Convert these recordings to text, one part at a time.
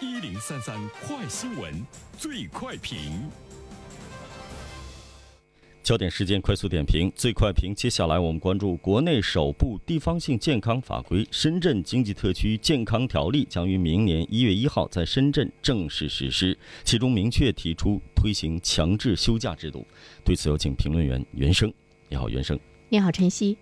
一零三三快新闻，最快评。焦点事件快速点评，最快评。接下来我们关注国内首部地方性健康法规《深圳经济特区健康条例》将于明年一月一号在深圳正式实施，其中明确提出推行强制休假制度。对此，有请评论员袁生。你好，袁生。你好，晨曦。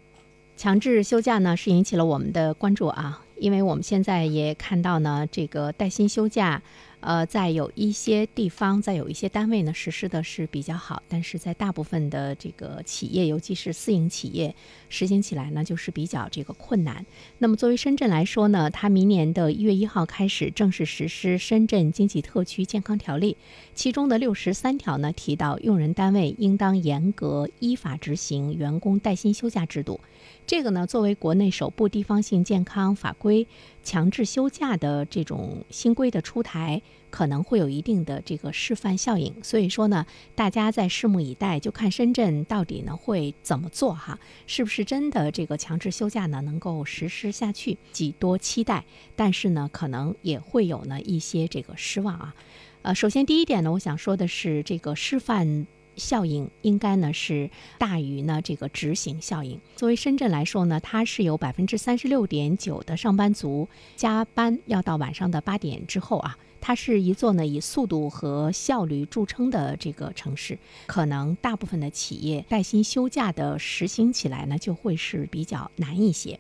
强制休假呢，是引起了我们的关注啊，因为我们现在也看到呢，这个带薪休假。呃，在有一些地方，在有一些单位呢，实施的是比较好，但是在大部分的这个企业，尤其是私营企业，实行起来呢，就是比较这个困难。那么，作为深圳来说呢，它明年的一月一号开始正式实施《深圳经济特区健康条例》，其中的六十三条呢，提到用人单位应当严格依法执行员工带薪休假制度。这个呢，作为国内首部地方性健康法规，强制休假的这种新规的出台，可能会有一定的这个示范效应。所以说呢，大家在拭目以待，就看深圳到底呢会怎么做哈，是不是真的这个强制休假呢能够实施下去，几多期待。但是呢，可能也会有呢一些这个失望啊。呃，首先第一点呢，我想说的是这个示范。效应应该呢是大于呢这个执行效应。作为深圳来说呢，它是有百分之三十六点九的上班族加班要到晚上的八点之后啊，它是一座呢以速度和效率著称的这个城市，可能大部分的企业带薪休假的实行起来呢就会是比较难一些。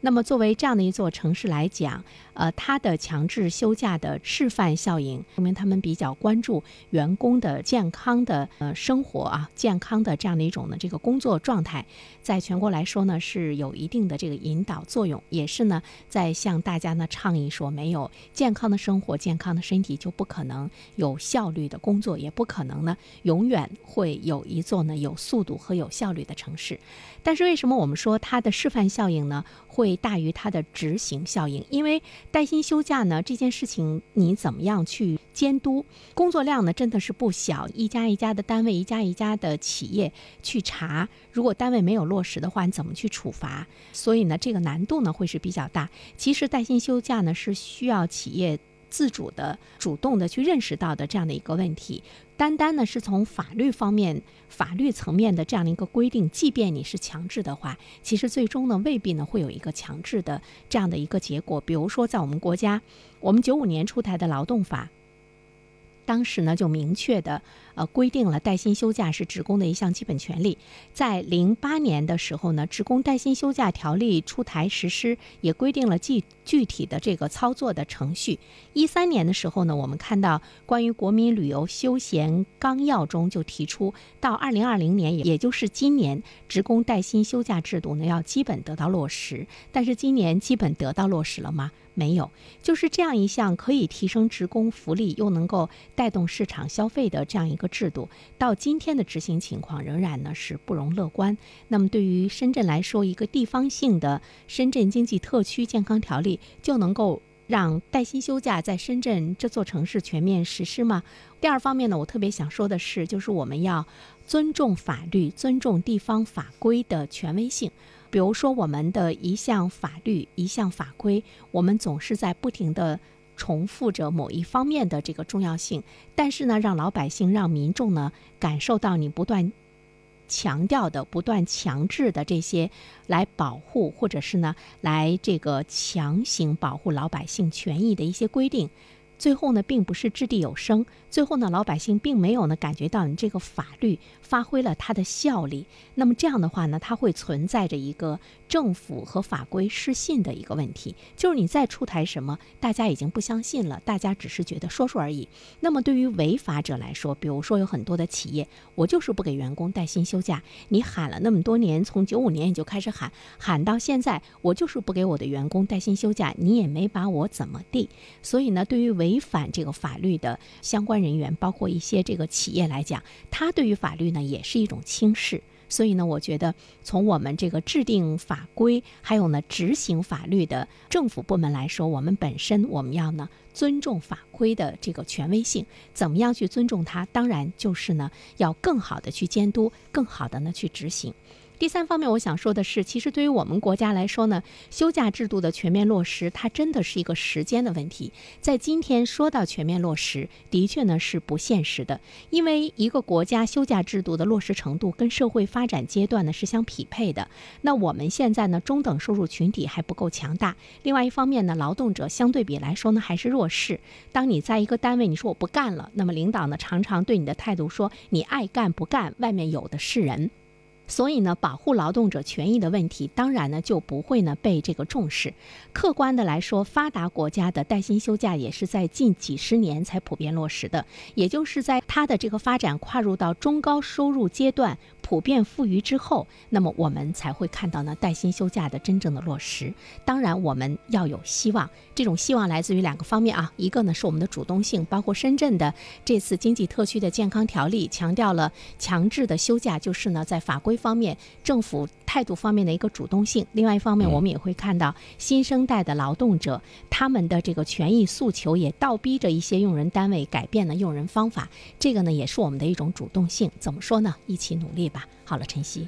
那么，作为这样的一座城市来讲，呃，它的强制休假的示范效应，说明他们比较关注员工的健康的呃生活啊，健康的这样的一种呢这个工作状态，在全国来说呢是有一定的这个引导作用，也是呢在向大家呢倡议说，没有健康的生活、健康的身体，就不可能有效率的工作，也不可能呢永远会有一座呢有速度和有效率的城市。但是为什么我们说它的示范效应呢？会大于它的执行效应，因为带薪休假呢这件事情，你怎么样去监督？工作量呢真的是不小，一家一家的单位，一家一家的企业去查，如果单位没有落实的话，你怎么去处罚？所以呢，这个难度呢会是比较大。其实带薪休假呢是需要企业。自主的、主动的去认识到的这样的一个问题，单单呢是从法律方面、法律层面的这样的一个规定，即便你是强制的话，其实最终呢未必呢会有一个强制的这样的一个结果。比如说，在我们国家，我们九五年出台的劳动法。当时呢，就明确的呃规定了带薪休假是职工的一项基本权利。在零八年的时候呢，职工带薪休假条例出台实施，也规定了具具体的这个操作的程序。一三年的时候呢，我们看到关于国民旅游休闲纲要中就提出，到二零二零年，也就是今年，职工带薪休假制度呢要基本得到落实。但是今年基本得到落实了吗？没有，就是这样一项可以提升职工福利又能够带动市场消费的这样一个制度，到今天的执行情况仍然呢是不容乐观。那么对于深圳来说，一个地方性的深圳经济特区健康条例就能够让带薪休假在深圳这座城市全面实施吗？第二方面呢，我特别想说的是，就是我们要尊重法律，尊重地方法规的权威性。比如说，我们的一项法律、一项法规，我们总是在不停的重复着某一方面的这个重要性，但是呢，让老百姓、让民众呢感受到你不断强调的、不断强制的这些来保护，或者是呢来这个强行保护老百姓权益的一些规定。最后呢，并不是掷地有声。最后呢，老百姓并没有呢感觉到你这个法律发挥了它的效力。那么这样的话呢，它会存在着一个政府和法规失信的一个问题，就是你再出台什么，大家已经不相信了，大家只是觉得说说而已。那么对于违法者来说，比如说有很多的企业，我就是不给员工带薪休假，你喊了那么多年，从九五年你就开始喊，喊到现在，我就是不给我的员工带薪休假，你也没把我怎么地。所以呢，对于违违反这个法律的相关人员，包括一些这个企业来讲，他对于法律呢也是一种轻视。所以呢，我觉得从我们这个制定法规，还有呢执行法律的政府部门来说，我们本身我们要呢尊重法规的这个权威性。怎么样去尊重它？当然就是呢要更好的去监督，更好的呢去执行。第三方面，我想说的是，其实对于我们国家来说呢，休假制度的全面落实，它真的是一个时间的问题。在今天说到全面落实，的确呢是不现实的，因为一个国家休假制度的落实程度跟社会发展阶段呢是相匹配的。那我们现在呢，中等收入群体还不够强大，另外一方面呢，劳动者相对比来说呢还是弱势。当你在一个单位你说我不干了，那么领导呢常常对你的态度说你爱干不干，外面有的是人。所以呢，保护劳动者权益的问题，当然呢就不会呢被这个重视。客观的来说，发达国家的带薪休假也是在近几十年才普遍落实的，也就是在它的这个发展跨入到中高收入阶段。普遍富裕之后，那么我们才会看到呢带薪休假的真正的落实。当然，我们要有希望，这种希望来自于两个方面啊，一个呢是我们的主动性，包括深圳的这次经济特区的健康条例强调了强制的休假，就是呢在法规方面、政府态度方面的一个主动性。另外一方面，我们也会看到新生代的劳动者他们的这个权益诉求也倒逼着一些用人单位改变了用人方法，这个呢也是我们的一种主动性。怎么说呢？一起努力吧。好了，晨曦。